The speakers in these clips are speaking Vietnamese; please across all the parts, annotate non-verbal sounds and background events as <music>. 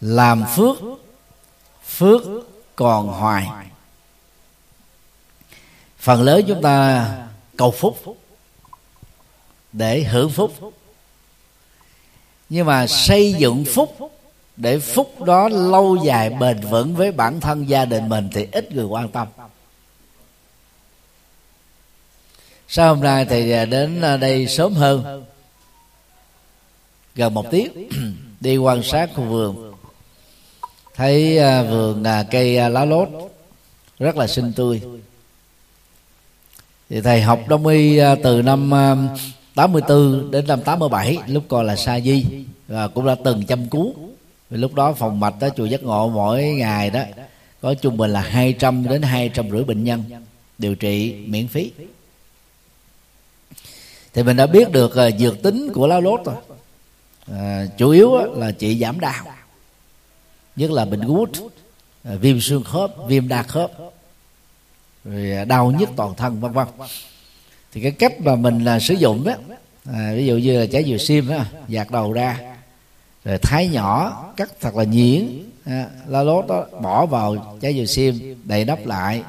làm phước phước còn hoài. Phần lớn chúng ta cầu phúc để hưởng phúc. Nhưng mà xây dựng phúc, để phúc đó lâu dài bền vững với bản thân gia đình mình thì ít người quan tâm. Sau hôm nay thì à, đến à, đây sớm hơn. Gần một tiếng, <clears throat> đi quan sát khu vườn thấy à, vườn à, cây à, lá lốt rất là xinh tươi. Thì thầy học đông y từ năm 84 đến năm 87 lúc còn là sa di và cũng đã từng chăm cứu vì lúc đó phòng mạch đó chùa giác ngộ mỗi ngày đó có trung bình là 200 đến hai trăm rưỡi bệnh nhân điều trị miễn phí. Thì mình đã biết được dược tính của lá lốt rồi. À, chủ yếu là trị giảm đau nhất là bệnh gút à, viêm xương khớp viêm đa khớp rồi à, đau nhức toàn thân vân vân. Thì cái cách mà mình là sử dụng đó à, ví dụ như là trái dừa sim đó giạt đầu ra rồi thái nhỏ cắt thật là nhuyễn à, la lốt đó bỏ vào trái dừa sim đầy nắp lại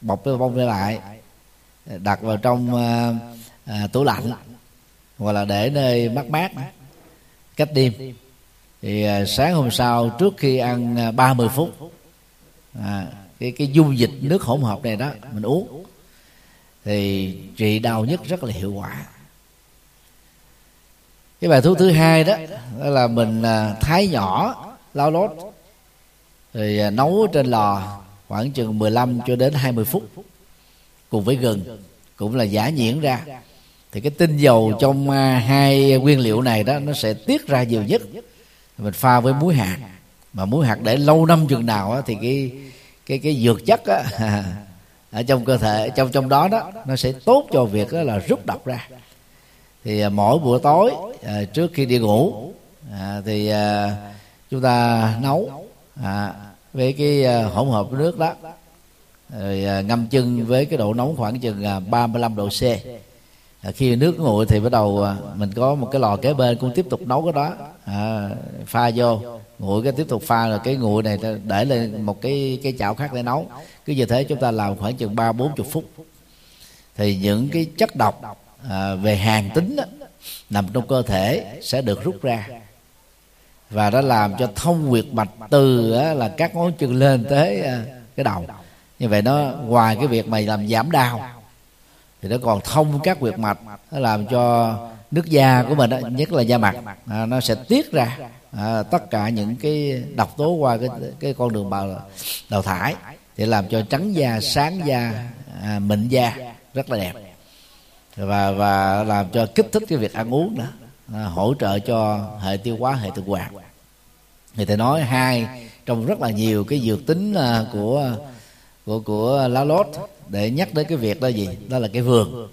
bọc cái bông lại à, đặt vào trong à, à, tủ lạnh hoặc là để nơi mát mát cách đêm thì à, sáng hôm sau trước khi ăn à, 30 phút à, cái cái dung dịch nước hỗn hợp này đó mình uống thì trị đau nhất rất là hiệu quả. Cái bài thuốc thứ hai đó đó là mình à, thái nhỏ lao lốt thì à, nấu trên lò khoảng chừng 15 cho đến 20 phút cùng với gừng cũng là giả nhuyễn ra. Thì cái tinh dầu trong à, hai nguyên liệu này đó nó sẽ tiết ra nhiều nhất mình pha với muối hạt. mà muối hạt để lâu năm chừng nào á, thì cái cái cái dược chất á, <laughs> ở trong cơ thể trong trong đó đó nó sẽ tốt cho việc đó là rút độc ra. Thì à, mỗi buổi tối à, trước khi đi ngủ thì chúng ta nấu với cái hỗn hợp nước đó. Rồi ngâm chân với cái độ nóng khoảng chừng 35 độ C. À, khi nước nguội thì bắt đầu à, mình có một cái lò kế bên cũng tiếp tục nấu cái đó à, pha vô. Nguội cái tiếp tục pha rồi cái nguội này để lên một cái cái chảo khác để nấu. Cứ như thế chúng ta làm khoảng chừng ba bốn chục phút. Thì những cái chất độc à, về hàng tính đó, nằm trong cơ thể sẽ được rút ra. Và nó làm cho thông huyệt mạch từ á, là các ngón chân lên tới à, cái đầu. Như vậy nó ngoài cái việc mà làm giảm đau thì nó còn thông các huyệt mạch nó làm cho nước da của mình nhất là da mặt. à, nó sẽ tiết ra à, tất cả những cái độc tố qua cái cái con đường bào đào thải để làm cho trắng da sáng da à, mịn da rất là đẹp. Và và làm cho kích thích cái việc ăn uống nữa à, hỗ trợ cho hệ tiêu hóa hệ tuần hoàn. Người ta nói hai trong rất là nhiều cái dược tính à, của của của lá lốt để nhắc đến cái việc đó gì? Đó là cái vườn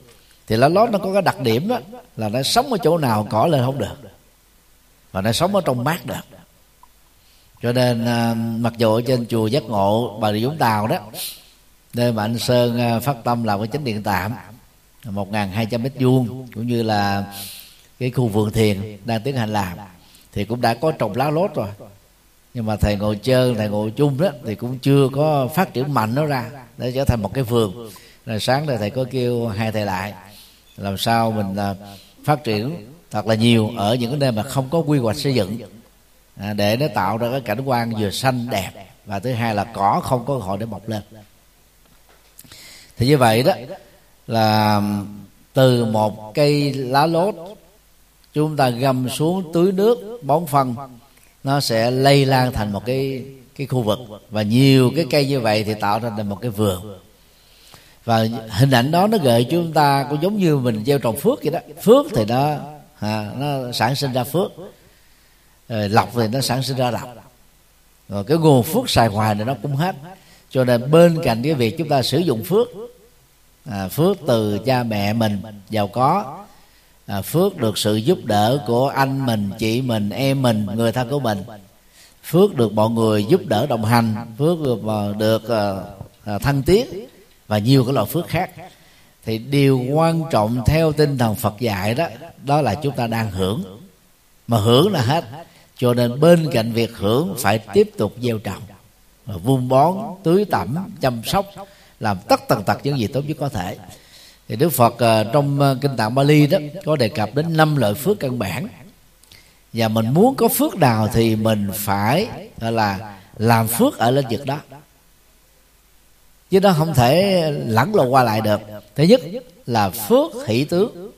thì lá lốt nó có cái đặc điểm đó là nó sống ở chỗ nào cỏ lên không được. Và nó sống ở trong mát được. Cho nên à, mặc dù ở trên chùa giác ngộ bà rịa vũng tàu đó nơi mà anh sơn à, phát tâm làm cái chánh điện tạm một ngàn hai trăm mét vuông cũng như là cái khu vườn thiền đang tiến hành làm thì cũng đã có trồng lá lốt rồi. Nhưng mà thầy ngồi chơi thầy ngồi chung đó thì cũng chưa có phát triển mạnh nó ra để trở thành một cái vườn. Rồi sáng rồi thầy có kêu hai thầy lại làm sao mình là phát triển thật là nhiều ở những cái nơi mà không có quy hoạch xây dựng. À, để nó tạo ra cái cảnh quan vừa xanh đẹp và thứ hai là cỏ không có cơ hội để mọc lên. Thì như vậy đó là từ một cây lá lốt chúng ta gầm xuống tưới nước bón phân nó sẽ lây lan thành một cái cái khu vực. Và nhiều cái cây như vậy thì tạo ra được một cái vườn và hình ảnh đó nó gợi chúng ta cũng giống như mình gieo trồng phước vậy đó. Phước thì nó à, nó sản sinh ra phước. Rồi lọc thì nó sản sinh ra lọc. Rồi cái nguồn phước xài hoài thì nó cũng hết. Cho nên bên cạnh cái việc chúng ta sử dụng phước à, phước từ cha mẹ mình giàu có à, phước được sự giúp đỡ của anh mình chị mình em mình người thân của mình phước được mọi người giúp đỡ đồng hành phước được à, được uh, thăng tiến và nhiều cái loại phước khác. Thì điều quan trọng theo tinh thần Phật dạy đó đó là chúng ta đang hưởng. Mà hưởng là hết. Cho nên bên cạnh việc hưởng, phải tiếp tục gieo trồng và vun bón, tưới tẩm, chăm sóc, làm tất tần tật những gì tốt nhất có thể. Thì đức phật ờ, trong ờ, kinh tạng bali đó, có đề cập đến năm loại phước căn bản. Và mình muốn có phước nào thì mình phải, gọi là, làm phước ở lĩnh vực đó chứ nó không thể lẫn lộn qua lại được. Thứ nhất là phước hỷ tướng.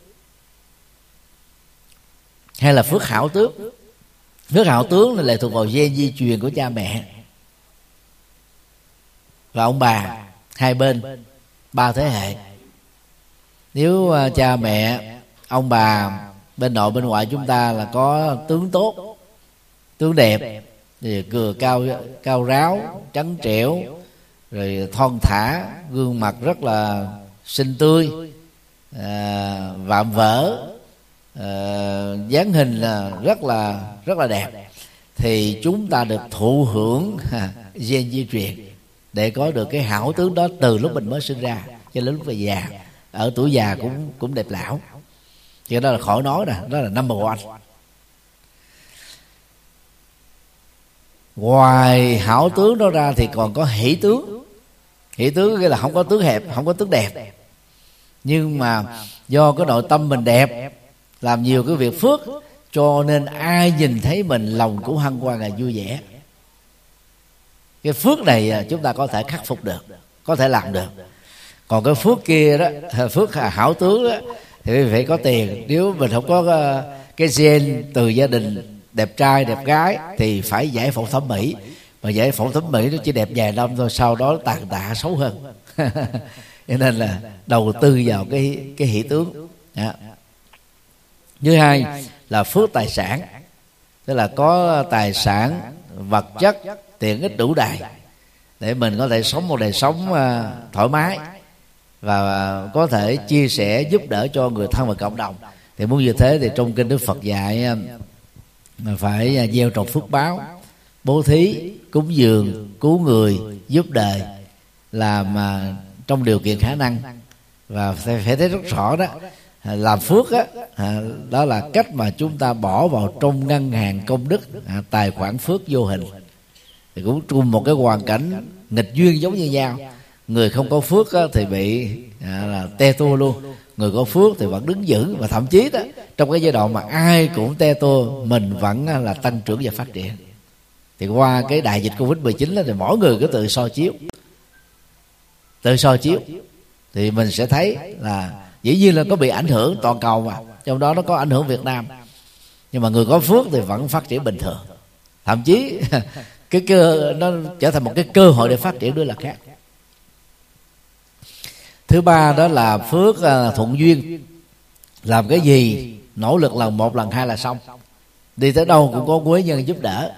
Hay là phước hảo tướng. Phước hảo tướng là lệ thuộc vào gen di truyền của cha mẹ. Và ông bà, hai bên, ba thế hệ. Nếu à, cha mẹ, ông bà bên nội bên ngoại chúng ta là có tướng tốt, tướng đẹp, thì cừa cao cao ráo, trắng trẻo rồi thon thả gương mặt rất là xinh tươi à, vạm vỡ à, dáng hình là rất là rất là đẹp. Thì chúng ta được thụ hưởng gen di truyền để có được cái hảo tướng đó từ lúc mình mới sinh ra cho đến lúc về già. Ở tuổi già cũng cũng đẹp lão. Cho đó là khỏi nói nè đó là number one. Ngoài hảo tướng đó ra thì còn có hỷ tướng hỷ tướng nghĩa là không có tướng hẹp, không có tướng đẹp. Nhưng mà do cái nội tâm mình đẹp, làm nhiều cái việc phước, cho nên ai nhìn thấy mình, lòng cũng hân hoan là vui vẻ. Cái phước này à, chúng ta có thể khắc phục được, có thể làm được. Còn cái phước kia đó, <laughs> phước hảo tướng đó, thì phải có tiền. Nếu mình không có à, cái gen từ gia đình đẹp trai, đẹp gái, thì phải giải phẫu thẩm mỹ mà giải phẫu thẩm mỹ nó chỉ đẹp vài năm thôi, sau đó tàn tạ xấu hơn. <laughs> Cho nên là đầu tư vào cái cái hỷ tướng. À. thứ hai là phước tài sản. Tức là có tài sản, vật chất, tiện ích đủ đầy để mình có thể sống một đời sống à, thoải mái và có thể chia sẻ, giúp đỡ cho người thân và cộng đồng. Thì muốn như thế thì trong kinh đức phật dạy à, phải à, gieo trồng phước báo bố thí cúng dường cứu người giúp đời làm mà trong điều kiện khả năng. Và phải, phải thấy rất rõ đó. Làm phước đó, à, đó là cách mà chúng ta bỏ vào trong ngân hàng công đức à, tài khoản phước vô hình. Thì cũng chung một cái hoàn cảnh nghịch duyên giống như nhau. Người không có phước đó, thì bị à, là te tua luôn. Người có phước thì vẫn đứng vững và thậm chí đó trong cái giai đoạn mà ai cũng te tua mình vẫn là tăng trưởng và phát triển thì qua cái đại dịch covid 19 chín thì mỗi người cứ tự so chiếu. Tự so chiếu. Thì mình sẽ thấy là dĩ nhiên là có bị ảnh hưởng toàn cầu mà. Trong đó nó có ảnh hưởng Việt Nam. Nhưng mà người có phước thì vẫn phát triển bình thường. Thậm chí, <laughs> cái cơ, nó trở thành một cái cơ hội để phát triển đứa là khác. Thứ ba đó là phước à, thuận duyên. Làm cái gì nỗ lực lần một, lần hai là xong. Đi tới đâu cũng có quý nhân giúp đỡ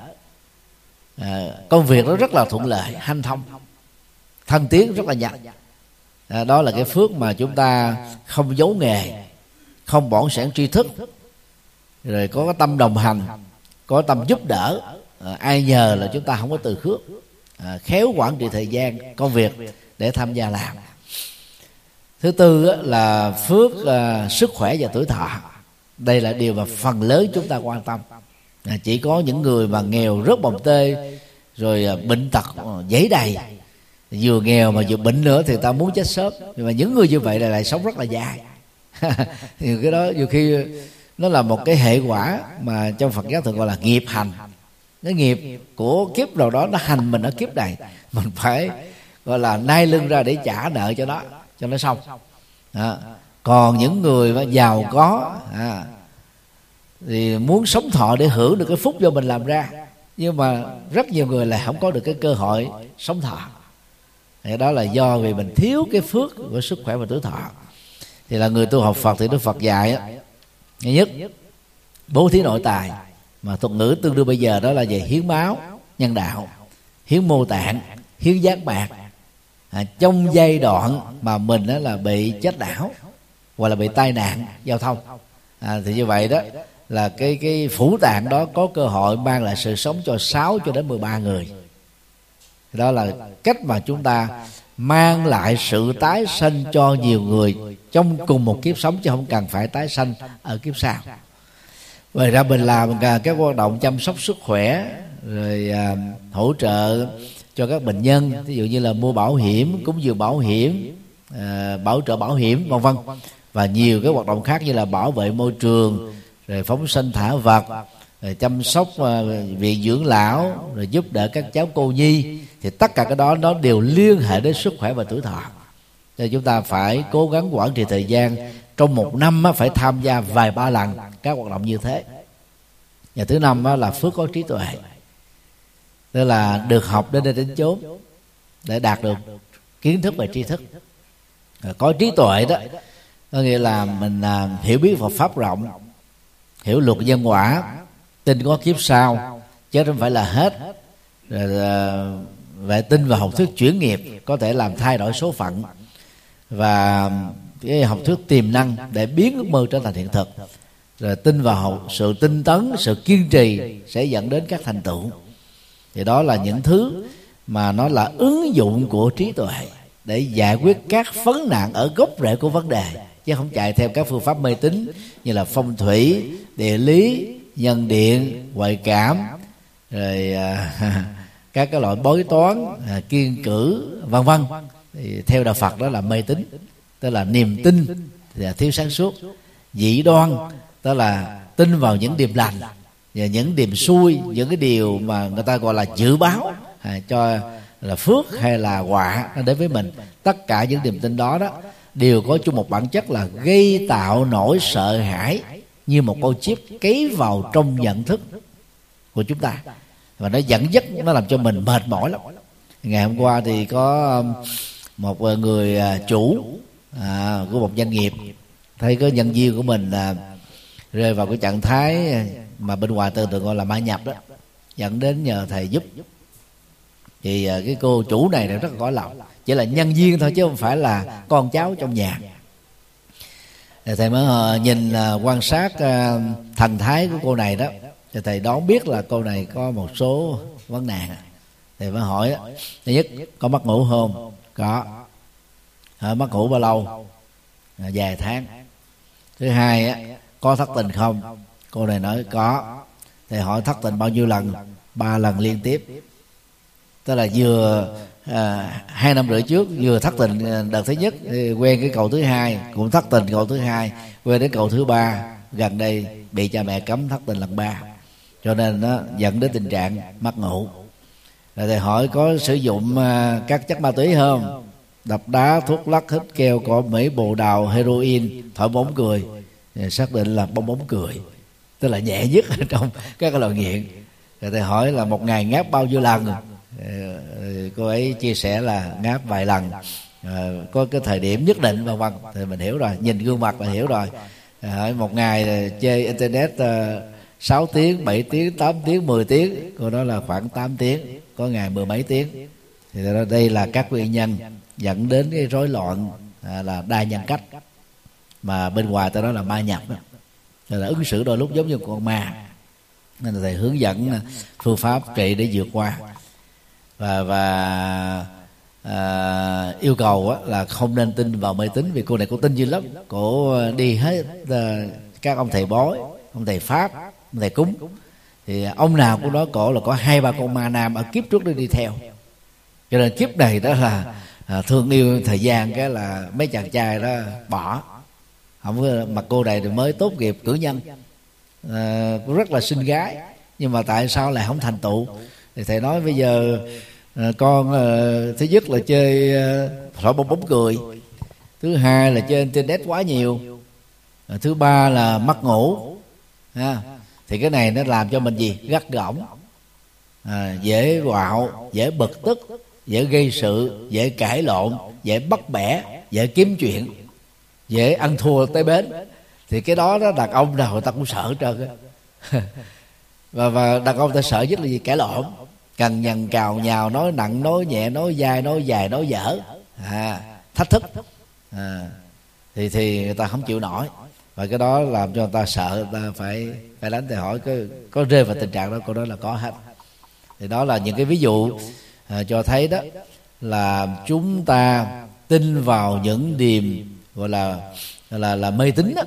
à, công việc nó rất là thuận lợi hanh thông. Thân tiến rất là nhanh à, ờ, đó là cái phước mà chúng ta không giấu nghề không bỏn sản tri thức. Rồi có cái tâm đồng hành có tâm giúp đỡ. À, ai nhờ là chúng ta không có từ khước. À, khéo quản trị thời gian công việc để tham gia làm. Thứ tư là phước à, sức khỏe và tuổi thọ. Đây là điều mà phần lớn chúng ta quan tâm à, chỉ có những người mà nghèo rất bồng tê rồi à, bệnh tật uh, đầy. Vừa nghèo mà vừa bệnh nữa thì ta muốn chết sớm. Nhưng mà những người như vậy là lại sống rất là dài. <laughs> Thì cái đó nhiều khi nó là một cái hệ quả mà trong Phật giáo thường gọi là nghiệp hành. Cái nghiệp của kiếp nào đó nó hành mình ở kiếp này mình phải gọi là nai lưng ra để trả nợ cho nó cho nó xong. À, còn những người mà giàu có à, thì muốn sống thọ để hưởng được cái phúc do mình làm ra. Nhưng mà rất nhiều người lại không có được cái cơ hội sống thọ. Thì đó là do vì mình thiếu cái phước của sức khỏe và tuổi thọ. Thì là người tu học Phật thì Đức Phật dạy á nhất bố thí nội tài. Mà thuật ngữ tương đương bây giờ đó là về hiến máu nhân đạo hiến mô tạng hiến giác bạc. À, trong giai đoạn mà mình đó là bị chết đảo hoặc là bị tai nạn giao thông. À, thì như vậy đó là cái cái phủ tạng đó có cơ hội mang lại sự sống cho 6 cho đến 13 người. Đó là cách mà chúng ta mang lại sự tái sanh cho nhiều người trong cùng một kiếp sống chứ không cần phải tái sanh ở kiếp sau. Về ra mình làm các hoạt động chăm sóc sức khỏe rồi à, hỗ trợ cho các bệnh nhân ví dụ như là mua bảo hiểm cúng dường bảo hiểm à, bảo trợ bảo hiểm vân vân. Và nhiều cái hoạt động khác như là bảo vệ môi trường rồi phóng sinh thả vật rồi chăm sóc ờ, viện dưỡng lão, rồi giúp đỡ các cháu cô nhi. Thì tất cả cái đó nó đều liên hệ đến sức khỏe và tuổi thọ. Nên chúng ta phải cố gắng quản trị thời gian. Trong một năm phải tham gia vài ba lần các hoạt động như thế. Và thứ năm là phước có trí tuệ. Tức là được học đến đây đến chốn để đạt được kiến thức và tri thức. Có trí tuệ đó, có nghĩa là mình à, hiểu biết Phật pháp rộng hiểu luật nhân quả. Tin có kiếp sau chứ không phải là hết. Rồi ờ, à, tin và học thuyết chuyển nghiệp có thể làm thay đổi số phận. Và cái học thuyết tiềm năng để biến ước mơ trở thành hiện thực. Rồi tin vào sự tinh tấn sự kiên trì sẽ dẫn đến các thành tựu. Thì đó là những thứ mà nó là ứng dụng của trí tuệ để giải quyết các vấn nạn ở gốc rễ của vấn đề chứ không chạy theo các phương pháp mê tín như là phong thủy địa lý nhân điện ngoại cảm rồi à, <laughs> các cái loại bói toán à, kiên cử vân vân. Thì theo đạo Phật đó là mê tín tức là niềm tin là thiếu sáng suốt. Dị đoan tức là tin vào những điềm lành và những điềm xui những cái điều mà người ta gọi là dự báo à, cho là phước hay là quả nó đến với mình. Tất cả những niềm tin đó đó đều có chung một bản chất là gây tạo nỗi sợ hãi như một con chip cấy vào trong nhận thức của chúng ta. và nó dẫn dắt nó làm cho mình mệt mỏi lắm. ngày hôm qua thì có một người à, chủ à, của một doanh nghiệp. thấy có nhân viên của mình là rơi vào cái trạng thái mà bên ngoài từ từ gọi là ma nhập đó. dẫn đến nhờ thầy giúp. Thì à, cái cô chủ này rất là có lòng. chỉ là nhân viên thôi chứ không phải là con cháu trong nhà thì thầy mới ờ, nhìn ờ, quan sát ờ, thần thái của cô này đó. Thì thầy đoán biết là cô này có một số vấn nạn. Thì mới hỏi thứ nhất có mất ngủ không? Có. À, mất ngủ bao lâu? À, vài tháng. Thứ hai á có thất tình không? Cô này nói có. Thì hỏi thất tình bao nhiêu lần? Ba lần liên tiếp. Tức là vừa à, hai năm rưỡi trước vừa thất tình à, đợt thứ nhất quen cái cầu thứ hai cũng thất tình cầu thứ hai quen đến cầu thứ ba gần đây bị cha mẹ cấm thất tình lần ba. Cho nên nó dẫn đến tình trạng mất ngủ. Rồi thầy hỏi có sử dụng à, các chất ma túy không? Đập đá thuốc lắc hít keo cỏ mỹ bồ đào heroin thổi bóng cười. Xác định là bong bóng cười. Tức là nhẹ nhất <laughs> trong các loại nghiện. Rồi thầy hỏi là một ngày ngáp bao nhiêu lần? Cô ấy chia sẻ là ngáp vài lần. À, có cái thời điểm nhất định vân vân thì mình hiểu rồi nhìn gương mặt là hiểu rồi. À, một ngày chơi internet ờ, à, 6 tiếng 7 tiếng 8 tiếng 10 tiếng cô nói là khoảng 8 tiếng có ngày mười mấy tiếng. Thì đây là các nguyên nhân dẫn đến cái rối loạn à, là đa nhân cách. Mà bên ngoài ta nói là ma nhập. Nên là ứng xử đôi lúc giống như con ma. Nên là thầy hướng dẫn phương pháp trị để vượt qua và và à, yêu cầu á, là không nên tin vào mê tín vì cô này cô tin dữ lắm. Cô đi hết à, các ông thầy bói ông thầy pháp ông thầy cúng. Thì ông nào cũng nói cổ là có hai ba con ma nam ở kiếp trước đi đi theo. Cho nên kiếp này đó là à, thương yêu thời gian cái là mấy chàng trai đó bỏ. Không mà cô này thì mới tốt nghiệp cử nhân. À, cũng rất là xinh gái. Nhưng mà tại sao lại không thành tựu? Thì thầy nói bây giờ ờ, con thứ nhất là chơi à, thổi bóng bóng cười. Thứ hai là chơi internet quá nhiều. Ờ, thứ ba là mất ngủ. Ha. Thì cái này nó làm cho mình gì? Gắt gỏng. À, dễ quạo dễ bực tức dễ gây sự dễ cãi lộn dễ bắt bẻ dễ kiếm chuyện dễ ăn thua tới bến. Thì cái đó đó đàn ông nào người ta cũng sợ hết trơn á. <laughs> Và và đàn ông ta sợ nhất là gì? Cãi lộn cần nhằn cào nhào nói nặng nói nhẹ nói dai nói dài nói dở. À, thách thức. À, thì thì người ta không chịu nổi. Và cái đó làm cho người ta sợ người ta phải phải đánh thầy hỏi có có rơi vào tình trạng đó? Cô nói là có hết. Thì đó là những cái ví dụ à, cho thấy đó là chúng ta tin vào những điềm gọi là là là mê tín đó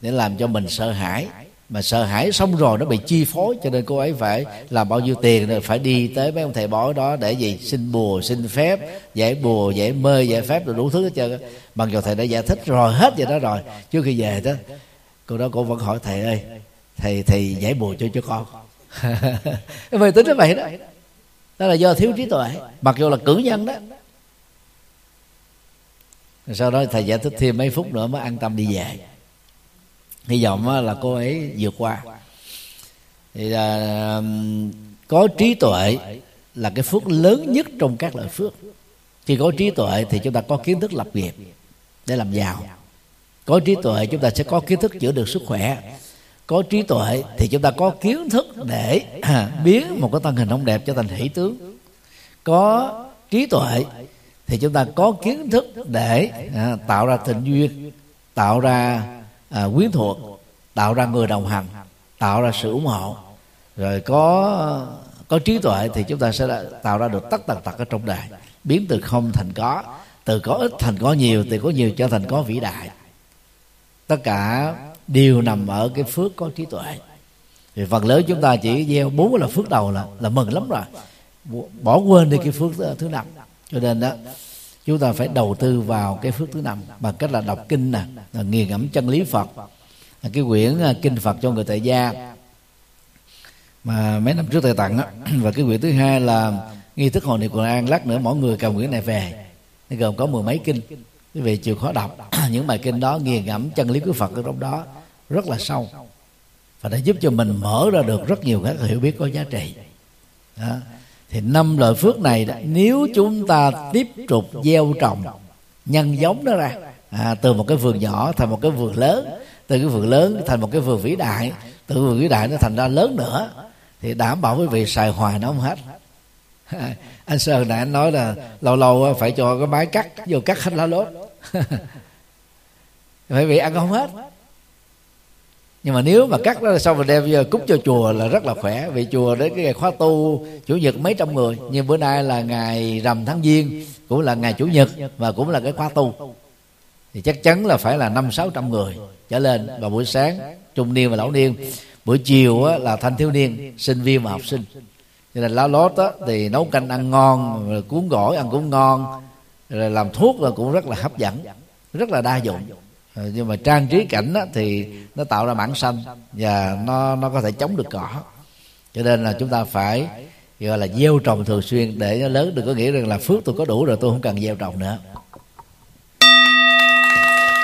để làm cho mình sợ hãi mà sợ hãi xong rồi nó bị chi phối, cho nên cô ấy phải làm bao nhiêu tiền rồi phải đi tới mấy ông thầy bói đó để gì? Xin bùa, xin phép, giải bùa, giải mơ giải phép rồi đủ thứ hết trơn bằng dù thầy đã giải thích rồi, hết vậy đó rồi. Trước khi về đó, cô đó cô vẫn hỏi thầy ơi, thầy thầy giải bùa cho cho con. <laughs> Về tính nó vậy đó. Đó là do thiếu trí tuệ. Mặc dù là cử nhân đó. Sau đó thầy giải thích thêm mấy phút nữa mới an tâm đi về hy vọng là cô ấy vượt qua. Thì là có trí tuệ là cái phước lớn nhất trong các loại phước. Khi có trí tuệ thì chúng ta có kiến thức lập nghiệp để làm giàu. Có trí tuệ chúng ta sẽ có kiến thức chữa được sức khỏe. Có trí tuệ thì chúng ta có kiến thức để à, biến một cái thân hình không đẹp trở thành hỷ tướng. Có trí tuệ thì chúng ta có kiến thức để à, tạo ra tình duyên tạo ra à, quyến thuộc tạo ra người đồng hành tạo ra sự ủng hộ. Rồi có có trí tuệ thì chúng ta sẽ tạo ra được tất tần tật ở trong đời. Biến từ không thành có từ có ít thành có nhiều từ có nhiều trở thành có vĩ đại. Tất cả đều nằm ở cái phước có trí tuệ. Thì phần lớn chúng ta chỉ gieo bốn là phước đầu là là mừng lắm rồi. Bỏ quên đi cái phước thứ năm. Cho nên đó chúng ta phải đầu tư vào cái phước thứ năm bằng cách là đọc kinh nè, là nghiền ngẫm chân lý phật. Cái quyển à, kinh phật cho người tại gia. Mà mấy năm trước thầy tặng đó <clears throat> và cái quyển thứ hai là nghi thức hồi niệm quran an, lát nữa mỗi người cầm quyển này về. Nó gồm có mười mấy kinh. Quý vị chịu khó đọc. <clears throat> Những bài kinh đó nghiền ngẫm chân lý của phật ở trong đó rất là sâu. Và đã giúp cho mình mở ra được rất nhiều các hiểu biết có giá trị. Đó thì năm loại phước này đó, nếu chúng ta tiếp tục gieo trồng nhân giống nó ra à, từ một cái vườn nhỏ thành một cái vườn lớn từ cái vườn lớn thành một cái vườn vĩ đại từ vườn vĩ đại nó thành ra lớn nữa thì đảm bảo quý vị xài hoài nó không hết. <laughs> Anh sơn này anh nói là lâu lâu phải cho cái máy cắt vô cắt hết lá lốt. <laughs> Phải vì ăn không hết nhưng mà nếu mà cắt đó xong rồi đem giờ cúng cho chùa là rất là khỏe. Vì chùa đến cái ngày khóa tu chủ nhật mấy trăm người. Nhưng bữa nay là ngày rằm tháng giêng cũng là ngày chủ nhật và cũng là cái khóa tu. Thì chắc chắn là phải là năm sáu trăm người trở lên. Vào buổi sáng trung niên và lão niên. Buổi chiều á, là thanh thiếu niên sinh viên và học sinh. Cho nên lá lót á, thì nấu canh ăn ngon rồi cuốn gỏi ăn cũng ngon rồi làm thuốc là cũng rất là hấp dẫn rất là đa dụng. Ờ, nhưng mà trang trí cảnh đó, thì nó tạo ra bản xanh và nó nó có thể chống được cỏ. Cho nên là chúng ta phải gọi là gieo trồng thường xuyên để nó lớn. Đừng có nghĩ rằng là phước tôi có đủ rồi tôi không cần gieo trồng nữa.